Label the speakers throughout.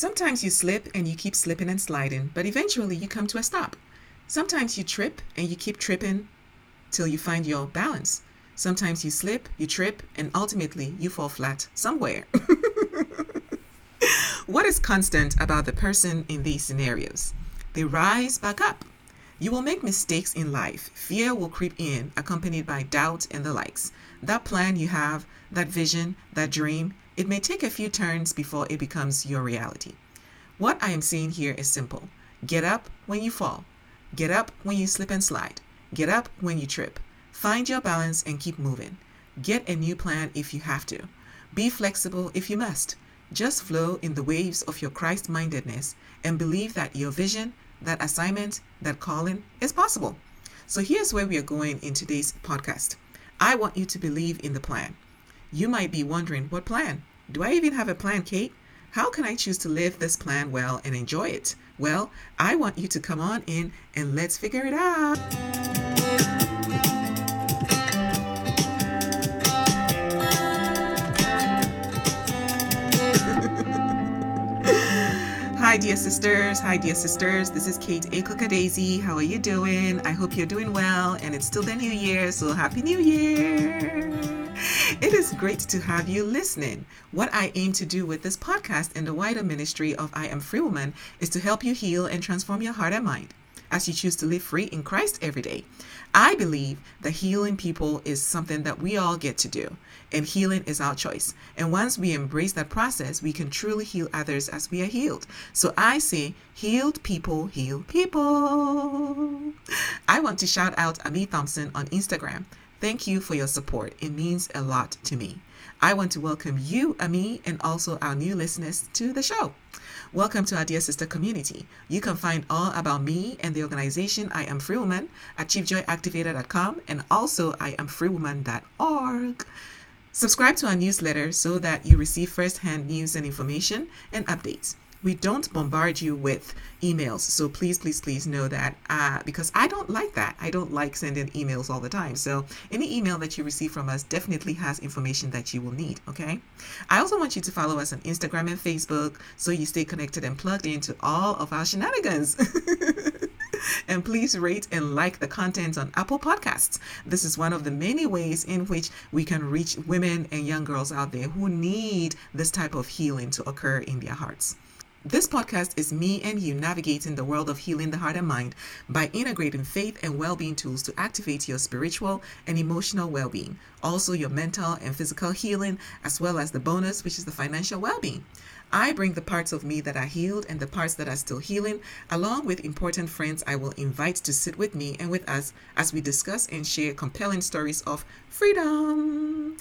Speaker 1: Sometimes you slip and you keep slipping and sliding, but eventually you come to a stop. Sometimes you trip and you keep tripping till you find your balance. Sometimes you slip, you trip, and ultimately you fall flat somewhere. what is constant about the person in these scenarios? They rise back up. You will make mistakes in life. Fear will creep in, accompanied by doubt and the likes. That plan you have, that vision, that dream, it may take a few turns before it becomes your reality. What I am saying here is simple get up when you fall, get up when you slip and slide, get up when you trip. Find your balance and keep moving. Get a new plan if you have to. Be flexible if you must. Just flow in the waves of your Christ mindedness and believe that your vision, that assignment, that calling is possible. So here's where we are going in today's podcast. I want you to believe in the plan. You might be wondering, what plan? Do I even have a plan, Kate? How can I choose to live this plan well and enjoy it? Well, I want you to come on in and let's figure it out. Hi, dear sisters. Hi, dear sisters. This is Kate A. Daisy. How are you doing? I hope you're doing well, and it's still the new year, so Happy New Year! It is great to have you listening. What I aim to do with this podcast and the wider ministry of I Am Free Woman is to help you heal and transform your heart and mind as you choose to live free in Christ every day. I believe that healing people is something that we all get to do, and healing is our choice. And once we embrace that process, we can truly heal others as we are healed. So I say, healed people heal people. I want to shout out Ami Thompson on Instagram. Thank you for your support. It means a lot to me. I want to welcome you, Ami, and also our new listeners to the show. Welcome to our Dear Sister community. You can find all about me and the organization I Am Free Woman at chiefjoyactivator.com and also I am freewoman.org. Subscribe to our newsletter so that you receive first-hand news and information and updates we don't bombard you with emails. So please, please, please know that uh, because I don't like that. I don't like sending emails all the time. So any email that you receive from us definitely has information that you will need. Okay. I also want you to follow us on Instagram and Facebook so you stay connected and plugged into all of our shenanigans. and please rate and like the content on Apple Podcasts. This is one of the many ways in which we can reach women and young girls out there who need this type of healing to occur in their hearts. This podcast is me and you navigating the world of healing the heart and mind by integrating faith and well being tools to activate your spiritual and emotional well being, also your mental and physical healing, as well as the bonus, which is the financial well being. I bring the parts of me that are healed and the parts that are still healing, along with important friends I will invite to sit with me and with us as we discuss and share compelling stories of freedom.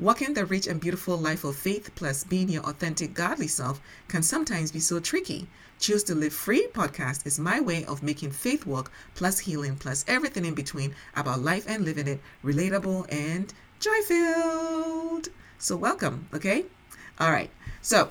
Speaker 1: Walking the rich and beautiful life of faith plus being your authentic godly self can sometimes be so tricky. Choose to Live Free podcast is my way of making faith work plus healing plus everything in between about life and living it relatable and joy filled. So, welcome, okay? All right. So,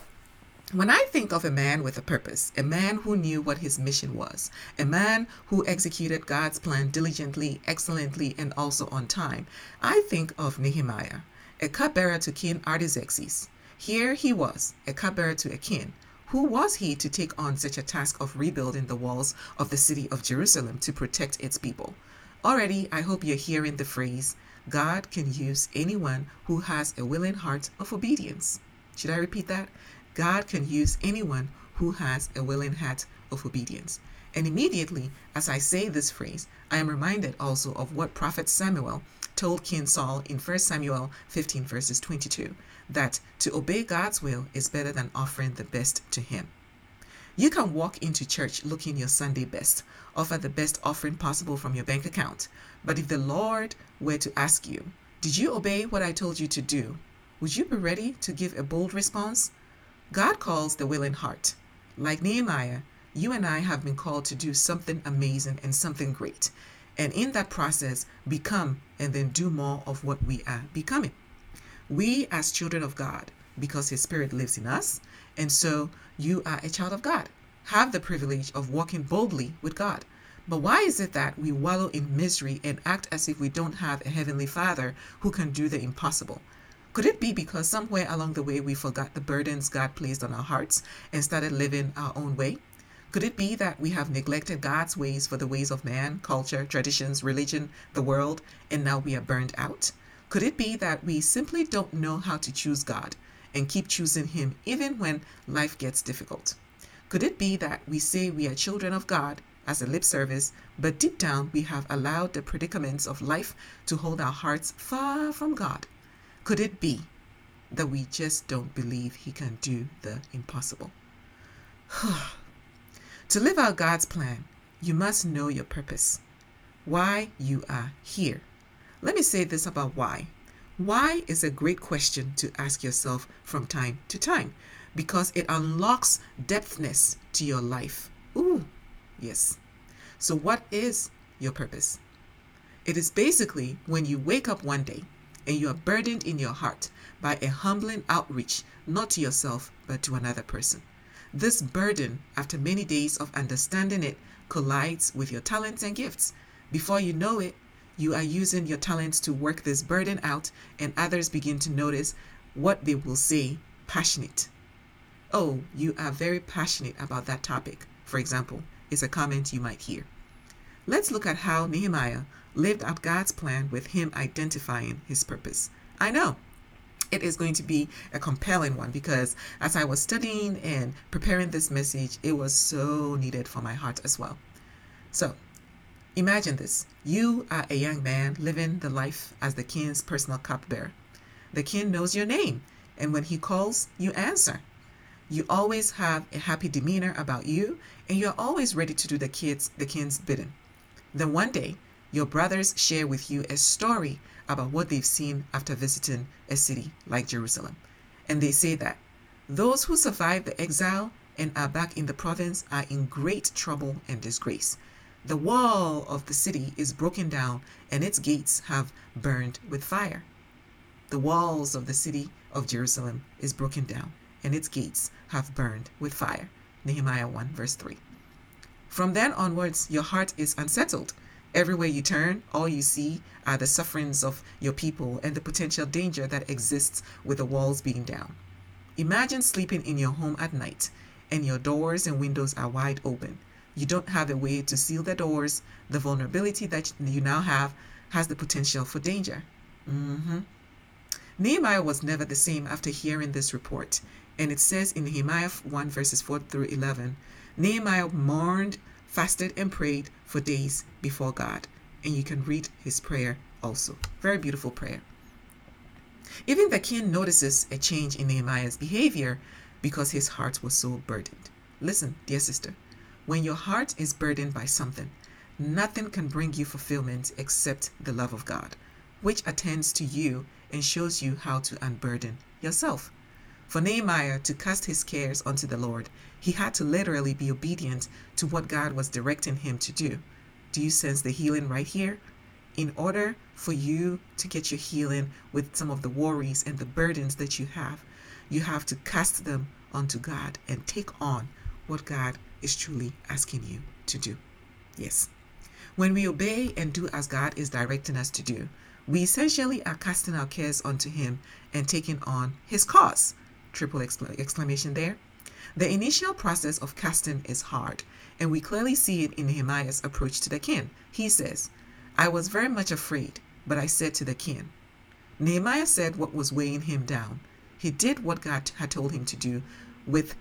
Speaker 1: when I think of a man with a purpose, a man who knew what his mission was, a man who executed God's plan diligently, excellently, and also on time, I think of Nehemiah a cupbearer to King Artaxerxes. Here he was, a cupbearer to a king. Who was he to take on such a task of rebuilding the walls of the city of Jerusalem to protect its people? Already, I hope you're hearing the phrase God can use anyone who has a willing heart of obedience. Should I repeat that? God can use anyone who has a willing heart of obedience. And immediately, as I say this phrase, I am reminded also of what Prophet Samuel told King Saul in 1 Samuel 15, verses 22, that to obey God's will is better than offering the best to Him. You can walk into church looking your Sunday best, offer the best offering possible from your bank account. But if the Lord were to ask you, Did you obey what I told you to do? Would you be ready to give a bold response? God calls the willing heart. Like Nehemiah, you and I have been called to do something amazing and something great and in that process become and then do more of what we are becoming. We, as children of God, because His Spirit lives in us, and so you are a child of God, have the privilege of walking boldly with God. But why is it that we wallow in misery and act as if we don't have a Heavenly Father who can do the impossible? Could it be because somewhere along the way we forgot the burdens God placed on our hearts and started living our own way? Could it be that we have neglected God's ways for the ways of man, culture, traditions, religion, the world, and now we are burned out? Could it be that we simply don't know how to choose God and keep choosing Him even when life gets difficult? Could it be that we say we are children of God as a lip service, but deep down we have allowed the predicaments of life to hold our hearts far from God? Could it be that we just don't believe He can do the impossible? To live out God's plan, you must know your purpose, why you are here. Let me say this about why. Why is a great question to ask yourself from time to time because it unlocks depthness to your life. Ooh, yes. So, what is your purpose? It is basically when you wake up one day and you are burdened in your heart by a humbling outreach, not to yourself, but to another person. This burden, after many days of understanding it, collides with your talents and gifts. Before you know it, you are using your talents to work this burden out, and others begin to notice what they will say passionate. Oh, you are very passionate about that topic, for example, is a comment you might hear. Let's look at how Nehemiah lived out God's plan with him identifying his purpose. I know it is going to be a compelling one because as I was studying and preparing this message, it was so needed for my heart as well. So, imagine this you are a young man living the life as the king's personal cupbearer. The king knows your name, and when he calls, you answer. You always have a happy demeanor about you, and you're always ready to do the kids the king's bidding. Then one day, your brothers share with you a story about what they've seen after visiting a city like Jerusalem. And they say that those who survived the exile and are back in the province are in great trouble and disgrace. The wall of the city is broken down and its gates have burned with fire. The walls of the city of Jerusalem is broken down and its gates have burned with fire. Nehemiah 1 verse 3. From then onwards, your heart is unsettled Everywhere you turn, all you see are the sufferings of your people and the potential danger that exists with the walls being down. Imagine sleeping in your home at night and your doors and windows are wide open. You don't have a way to seal the doors. The vulnerability that you now have has the potential for danger. Mm-hmm. Nehemiah was never the same after hearing this report. And it says in Nehemiah 1 verses 4 through 11 Nehemiah mourned fasted and prayed for days before God. And you can read his prayer also. Very beautiful prayer. Even the king notices a change in Nehemiah's behavior because his heart was so burdened. Listen, dear sister, when your heart is burdened by something, nothing can bring you fulfillment except the love of God, which attends to you and shows you how to unburden yourself. For Nehemiah to cast his cares onto the Lord, he had to literally be obedient to what God was directing him to do. Do you sense the healing right here? In order for you to get your healing with some of the worries and the burdens that you have, you have to cast them onto God and take on what God is truly asking you to do. Yes. When we obey and do as God is directing us to do, we essentially are casting our cares onto Him and taking on His cause triple exclamation there. The initial process of casting is hard, and we clearly see it in Nehemiah's approach to the king. He says, I was very much afraid, but I said to the king. Nehemiah said what was weighing him down. He did what God had told him to do with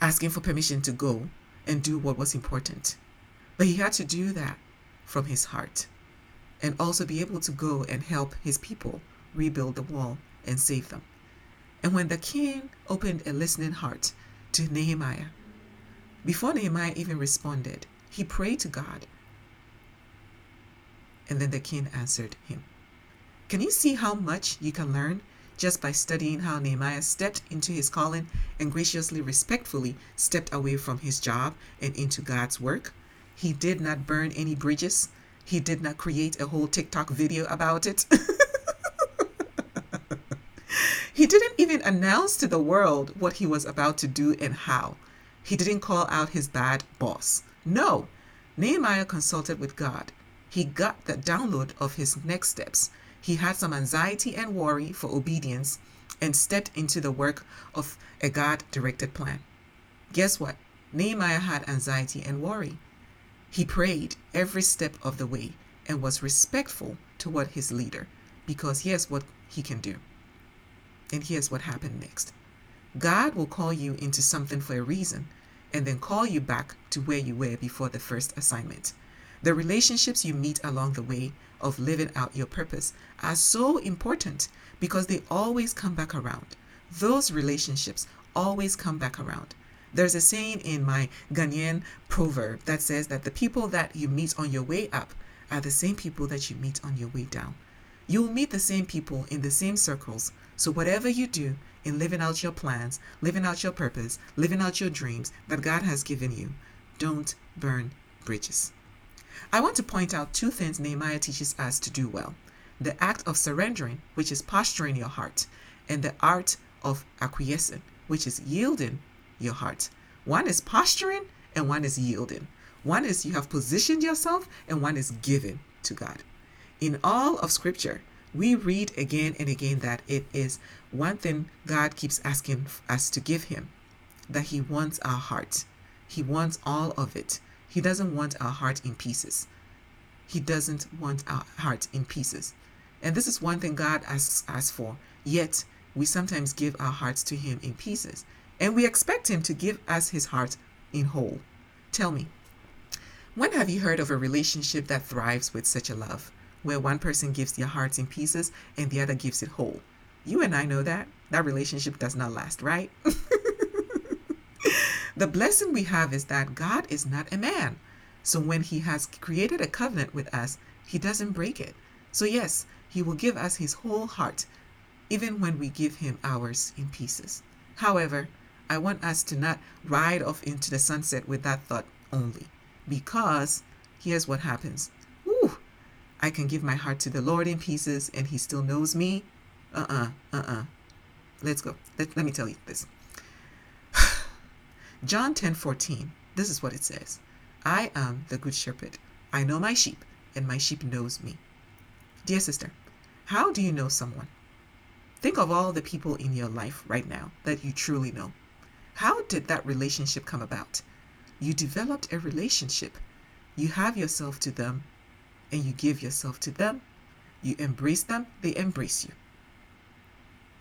Speaker 1: asking for permission to go and do what was important. But he had to do that from his heart and also be able to go and help his people rebuild the wall and save them. And when the king opened a listening heart to Nehemiah, before Nehemiah even responded, he prayed to God. And then the king answered him. Can you see how much you can learn just by studying how Nehemiah stepped into his calling and graciously, respectfully stepped away from his job and into God's work? He did not burn any bridges. He did not create a whole TikTok video about it. He didn't even announce to the world what he was about to do and how. He didn't call out his bad boss. No, Nehemiah consulted with God. He got the download of his next steps. He had some anxiety and worry for obedience and stepped into the work of a God directed plan. Guess what? Nehemiah had anxiety and worry. He prayed every step of the way and was respectful toward his leader because here's what he can do. And here's what happened next God will call you into something for a reason and then call you back to where you were before the first assignment. The relationships you meet along the way of living out your purpose are so important because they always come back around. Those relationships always come back around. There's a saying in my Ghanaian proverb that says that the people that you meet on your way up are the same people that you meet on your way down. You'll meet the same people in the same circles. So, whatever you do in living out your plans, living out your purpose, living out your dreams that God has given you, don't burn bridges. I want to point out two things Nehemiah teaches us to do well the act of surrendering, which is posturing your heart, and the art of acquiescing, which is yielding your heart. One is posturing and one is yielding. One is you have positioned yourself and one is given to God. In all of Scripture, we read again and again that it is one thing God keeps asking us to give Him that He wants our heart. He wants all of it. He doesn't want our heart in pieces. He doesn't want our heart in pieces. And this is one thing God asks us for. Yet, we sometimes give our hearts to Him in pieces. And we expect Him to give us His heart in whole. Tell me, when have you heard of a relationship that thrives with such a love, where one person gives their hearts in pieces and the other gives it whole? You and I know that. That relationship does not last, right? the blessing we have is that God is not a man. So when He has created a covenant with us, He doesn't break it. So, yes, He will give us His whole heart, even when we give Him ours in pieces. However, I want us to not ride off into the sunset with that thought only, because here's what happens. I can give my heart to the Lord in pieces and He still knows me. Uh uh-uh, uh, uh uh. Let's go. Let, let me tell you this. John 10 14, this is what it says I am the good shepherd. I know my sheep, and my sheep knows me. Dear sister, how do you know someone? Think of all the people in your life right now that you truly know. How did that relationship come about? You developed a relationship. You have yourself to them, and you give yourself to them. You embrace them, they embrace you.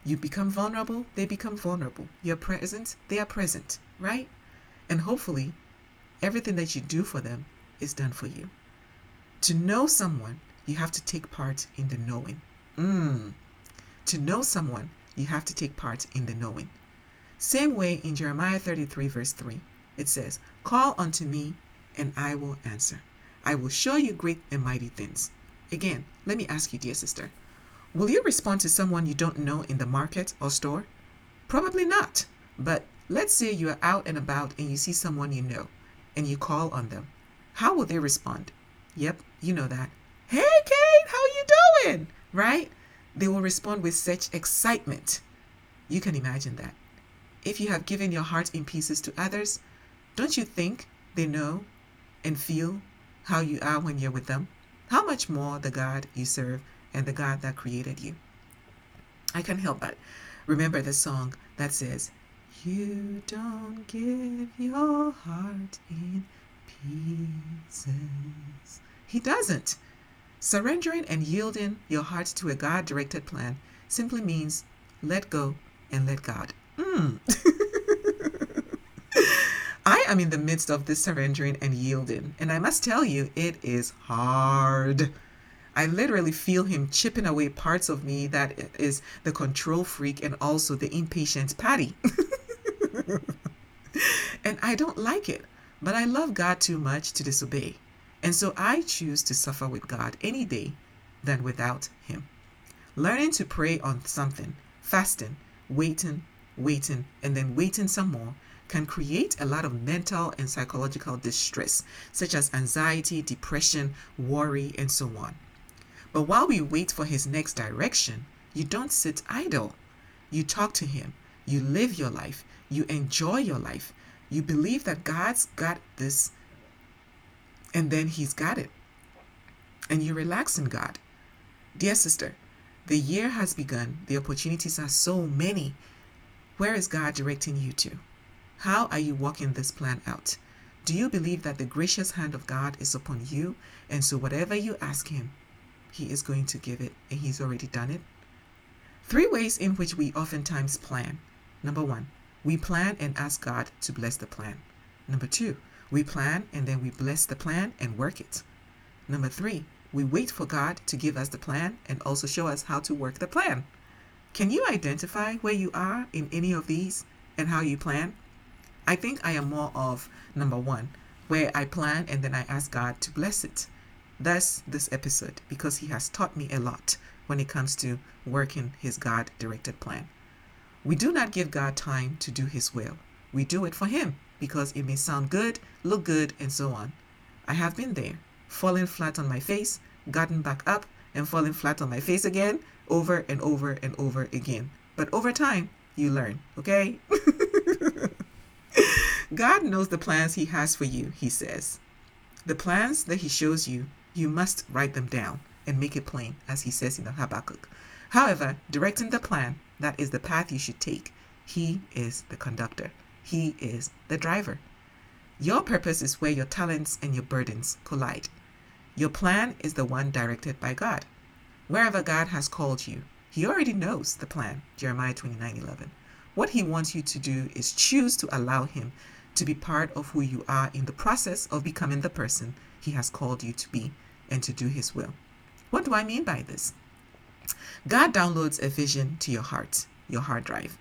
Speaker 1: You become vulnerable, they become vulnerable. You're present, they are present, right? And hopefully, everything that you do for them is done for you. To know someone, you have to take part in the knowing. Mm. To know someone, you have to take part in the knowing. Same way in Jeremiah 33, verse 3, it says, Call unto me, and I will answer. I will show you great and mighty things. Again, let me ask you, dear sister, will you respond to someone you don't know in the market or store? Probably not. But let's say you are out and about and you see someone you know and you call on them. How will they respond? Yep, you know that. Hey, Kate, how you doing? Right? They will respond with such excitement. You can imagine that. If you have given your heart in pieces to others, don't you think they know and feel how you are when you're with them? How much more the God you serve and the God that created you? I can't help but remember the song that says, You don't give your heart in pieces. He doesn't. Surrendering and yielding your heart to a God directed plan simply means let go and let God. Mm. I am in the midst of this surrendering and yielding, and I must tell you, it is hard. I literally feel him chipping away parts of me that is the control freak and also the impatient Patty. and I don't like it, but I love God too much to disobey. And so I choose to suffer with God any day than without Him. Learning to pray on something, fasting, waiting, waiting, and then waiting some more can create a lot of mental and psychological distress, such as anxiety, depression, worry, and so on. But while we wait for His next direction, you don't sit idle. You talk to Him, you live your life, you enjoy your life, you believe that God's got this and then He's got it. And you relax in God. Dear sister, The year has begun. The opportunities are so many. Where is God directing you to? How are you working this plan out? Do you believe that the gracious hand of God is upon you? And so, whatever you ask Him, He is going to give it, and He's already done it? Three ways in which we oftentimes plan. Number one, we plan and ask God to bless the plan. Number two, we plan and then we bless the plan and work it. Number three, we wait for God to give us the plan and also show us how to work the plan. Can you identify where you are in any of these and how you plan? I think I am more of number one, where I plan and then I ask God to bless it. Thus, this episode, because He has taught me a lot when it comes to working His God directed plan. We do not give God time to do His will, we do it for Him because it may sound good, look good, and so on. I have been there falling flat on my face, gotten back up, and falling flat on my face again over and over and over again. But over time, you learn, okay? God knows the plans He has for you, He says. The plans that He shows you, you must write them down and make it plain, as He says in the Habakkuk. However, directing the plan, that is the path you should take, He is the conductor, He is the driver. Your purpose is where your talents and your burdens collide. Your plan is the one directed by God. Wherever God has called you, He already knows the plan. Jeremiah 29 11. What He wants you to do is choose to allow Him to be part of who you are in the process of becoming the person He has called you to be and to do His will. What do I mean by this? God downloads a vision to your heart, your hard drive.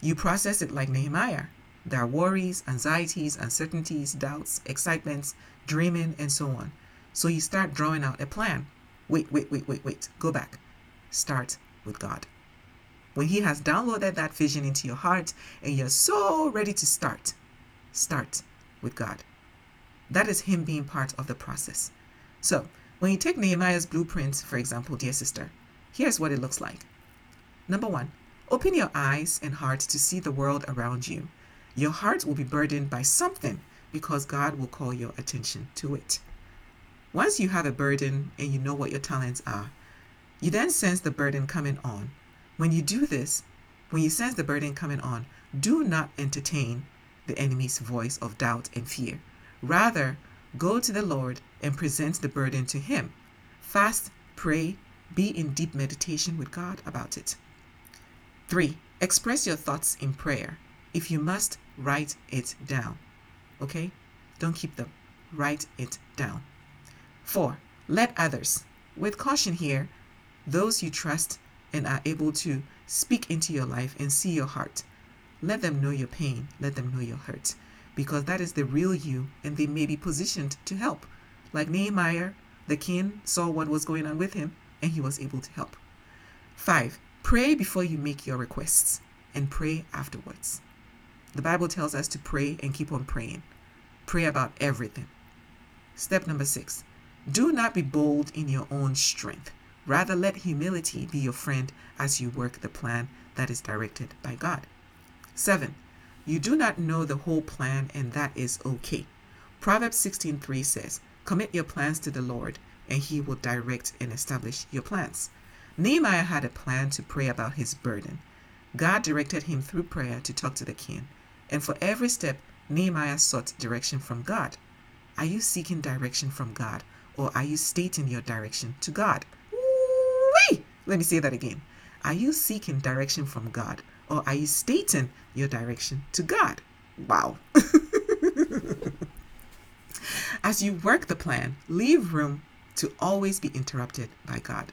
Speaker 1: You process it like Nehemiah. There are worries, anxieties, uncertainties, doubts, excitements, dreaming, and so on. So you start drawing out a plan. Wait, wait, wait, wait, wait. Go back. Start with God. When He has downloaded that vision into your heart and you're so ready to start, start with God. That is Him being part of the process. So, when you take Nehemiah's blueprint, for example, dear sister, here's what it looks like. Number one, open your eyes and heart to see the world around you. Your heart will be burdened by something because God will call your attention to it. Once you have a burden and you know what your talents are, you then sense the burden coming on. When you do this, when you sense the burden coming on, do not entertain the enemy's voice of doubt and fear. Rather, go to the Lord and present the burden to Him. Fast, pray, be in deep meditation with God about it. 3. Express your thoughts in prayer. If you must, write it down. Okay? Don't keep them. Write it down. 4. Let others, with caution here, those you trust and are able to speak into your life and see your heart. Let them know your pain, let them know your hurt, because that is the real you and they may be positioned to help. Like Nehemiah, the king saw what was going on with him and he was able to help. 5. Pray before you make your requests and pray afterwards. The Bible tells us to pray and keep on praying. Pray about everything. Step number 6. Do not be bold in your own strength. Rather, let humility be your friend as you work the plan that is directed by God. 7. You do not know the whole plan, and that is okay. Proverbs 16:3 says, Commit your plans to the Lord, and he will direct and establish your plans. Nehemiah had a plan to pray about his burden. God directed him through prayer to talk to the king, and for every step, Nehemiah sought direction from God. Are you seeking direction from God? or are you stating your direction to God? Wee! Let me say that again. Are you seeking direction from God or are you stating your direction to God? Wow. As you work the plan, leave room to always be interrupted by God.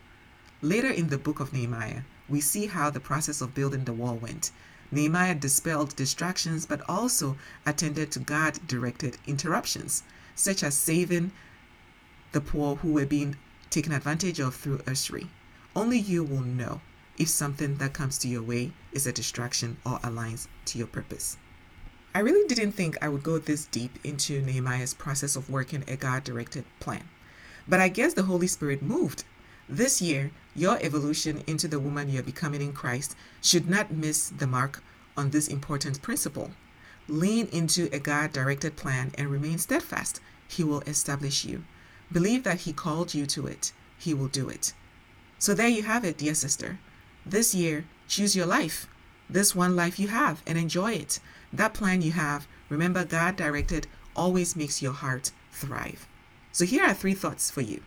Speaker 1: Later in the book of Nehemiah, we see how the process of building the wall went. Nehemiah dispelled distractions but also attended to God directed interruptions, such as saving the poor who were being taken advantage of through usury. Only you will know if something that comes to your way is a distraction or aligns to your purpose. I really didn't think I would go this deep into Nehemiah's process of working a God directed plan. But I guess the Holy Spirit moved. This year, your evolution into the woman you're becoming in Christ should not miss the mark on this important principle. Lean into a God directed plan and remain steadfast. He will establish you. Believe that He called you to it, He will do it. So there you have it, dear sister. This year, choose your life. This one life you have and enjoy it. That plan you have, remember God directed, always makes your heart thrive. So here are three thoughts for you.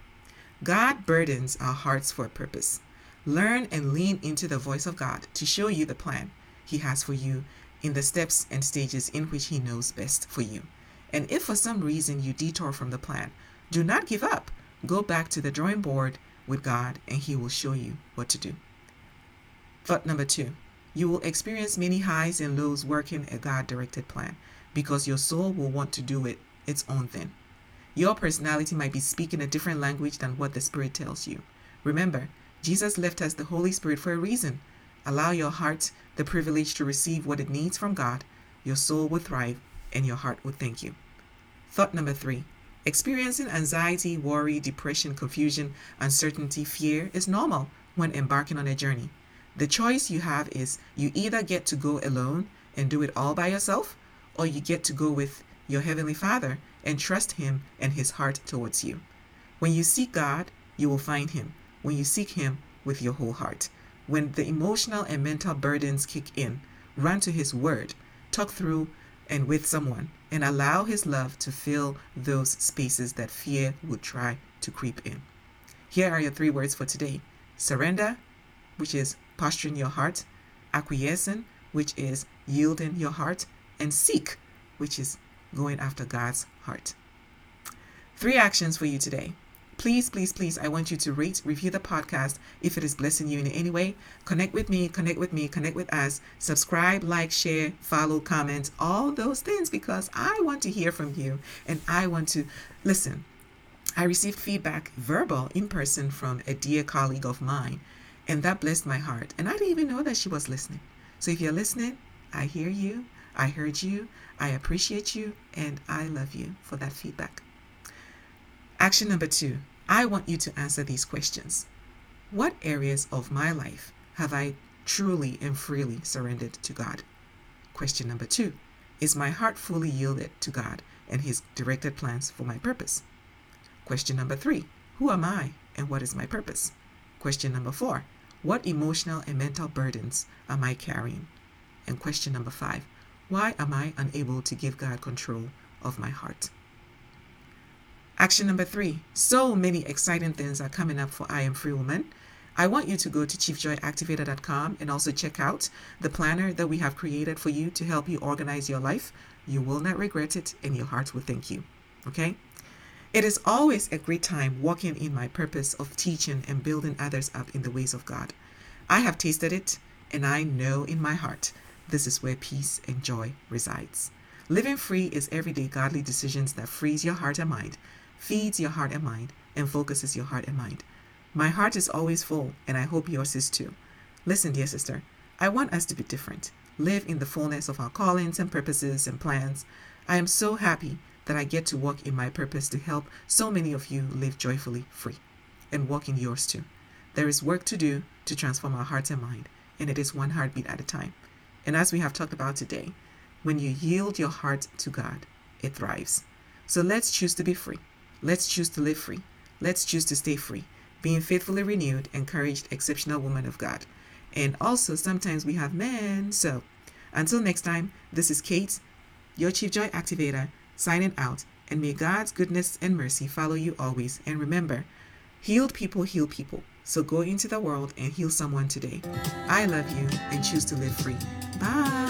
Speaker 1: God burdens our hearts for a purpose. Learn and lean into the voice of God to show you the plan He has for you in the steps and stages in which He knows best for you. And if for some reason you detour from the plan, do not give up. Go back to the drawing board with God and He will show you what to do. Thought number two you will experience many highs and lows working a God directed plan because your soul will want to do it its own thing. Your personality might be speaking a different language than what the Spirit tells you. Remember, Jesus left us the Holy Spirit for a reason. Allow your heart the privilege to receive what it needs from God. Your soul will thrive and your heart will thank you. Thought number three experiencing anxiety, worry, depression, confusion, uncertainty, fear is normal when embarking on a journey. The choice you have is you either get to go alone and do it all by yourself, or you get to go with your Heavenly Father and trust Him and His heart towards you. When you seek God, you will find Him. When you seek Him with your whole heart. When the emotional and mental burdens kick in, run to His Word, talk through and with someone, and allow His love to fill those spaces that fear would try to creep in. Here are your three words for today surrender, which is posturing your heart, acquiescing, which is yielding your heart, and seek, which is going after God's heart. Three actions for you today. Please, please, please, I want you to rate, review the podcast if it is blessing you in any way. Connect with me, connect with me, connect with us. Subscribe, like, share, follow, comment, all those things because I want to hear from you and I want to listen. I received feedback, verbal, in person, from a dear colleague of mine, and that blessed my heart. And I didn't even know that she was listening. So if you're listening, I hear you. I heard you, I appreciate you, and I love you for that feedback. Action number two I want you to answer these questions What areas of my life have I truly and freely surrendered to God? Question number two Is my heart fully yielded to God and His directed plans for my purpose? Question number three Who am I and what is my purpose? Question number four What emotional and mental burdens am I carrying? And question number five why am I unable to give God control of my heart? Action number three. So many exciting things are coming up for I Am Free Woman. I want you to go to chiefjoyactivator.com and also check out the planner that we have created for you to help you organize your life. You will not regret it and your heart will thank you. Okay? It is always a great time walking in my purpose of teaching and building others up in the ways of God. I have tasted it and I know in my heart this is where peace and joy resides. Living free is everyday godly decisions that frees your heart and mind, feeds your heart and mind, and focuses your heart and mind. My heart is always full, and I hope yours is too. Listen, dear sister, I want us to be different, live in the fullness of our callings and purposes and plans. I am so happy that I get to walk in my purpose to help so many of you live joyfully free and walk in yours too. There is work to do to transform our hearts and mind, and it is one heartbeat at a time. And as we have talked about today, when you yield your heart to God, it thrives. So let's choose to be free. Let's choose to live free. Let's choose to stay free, being faithfully renewed, encouraged, exceptional woman of God. And also, sometimes we have men. So until next time, this is Kate, your Chief Joy Activator, signing out. And may God's goodness and mercy follow you always. And remember, healed people heal people. So go into the world and heal someone today. I love you and choose to live free. Bye.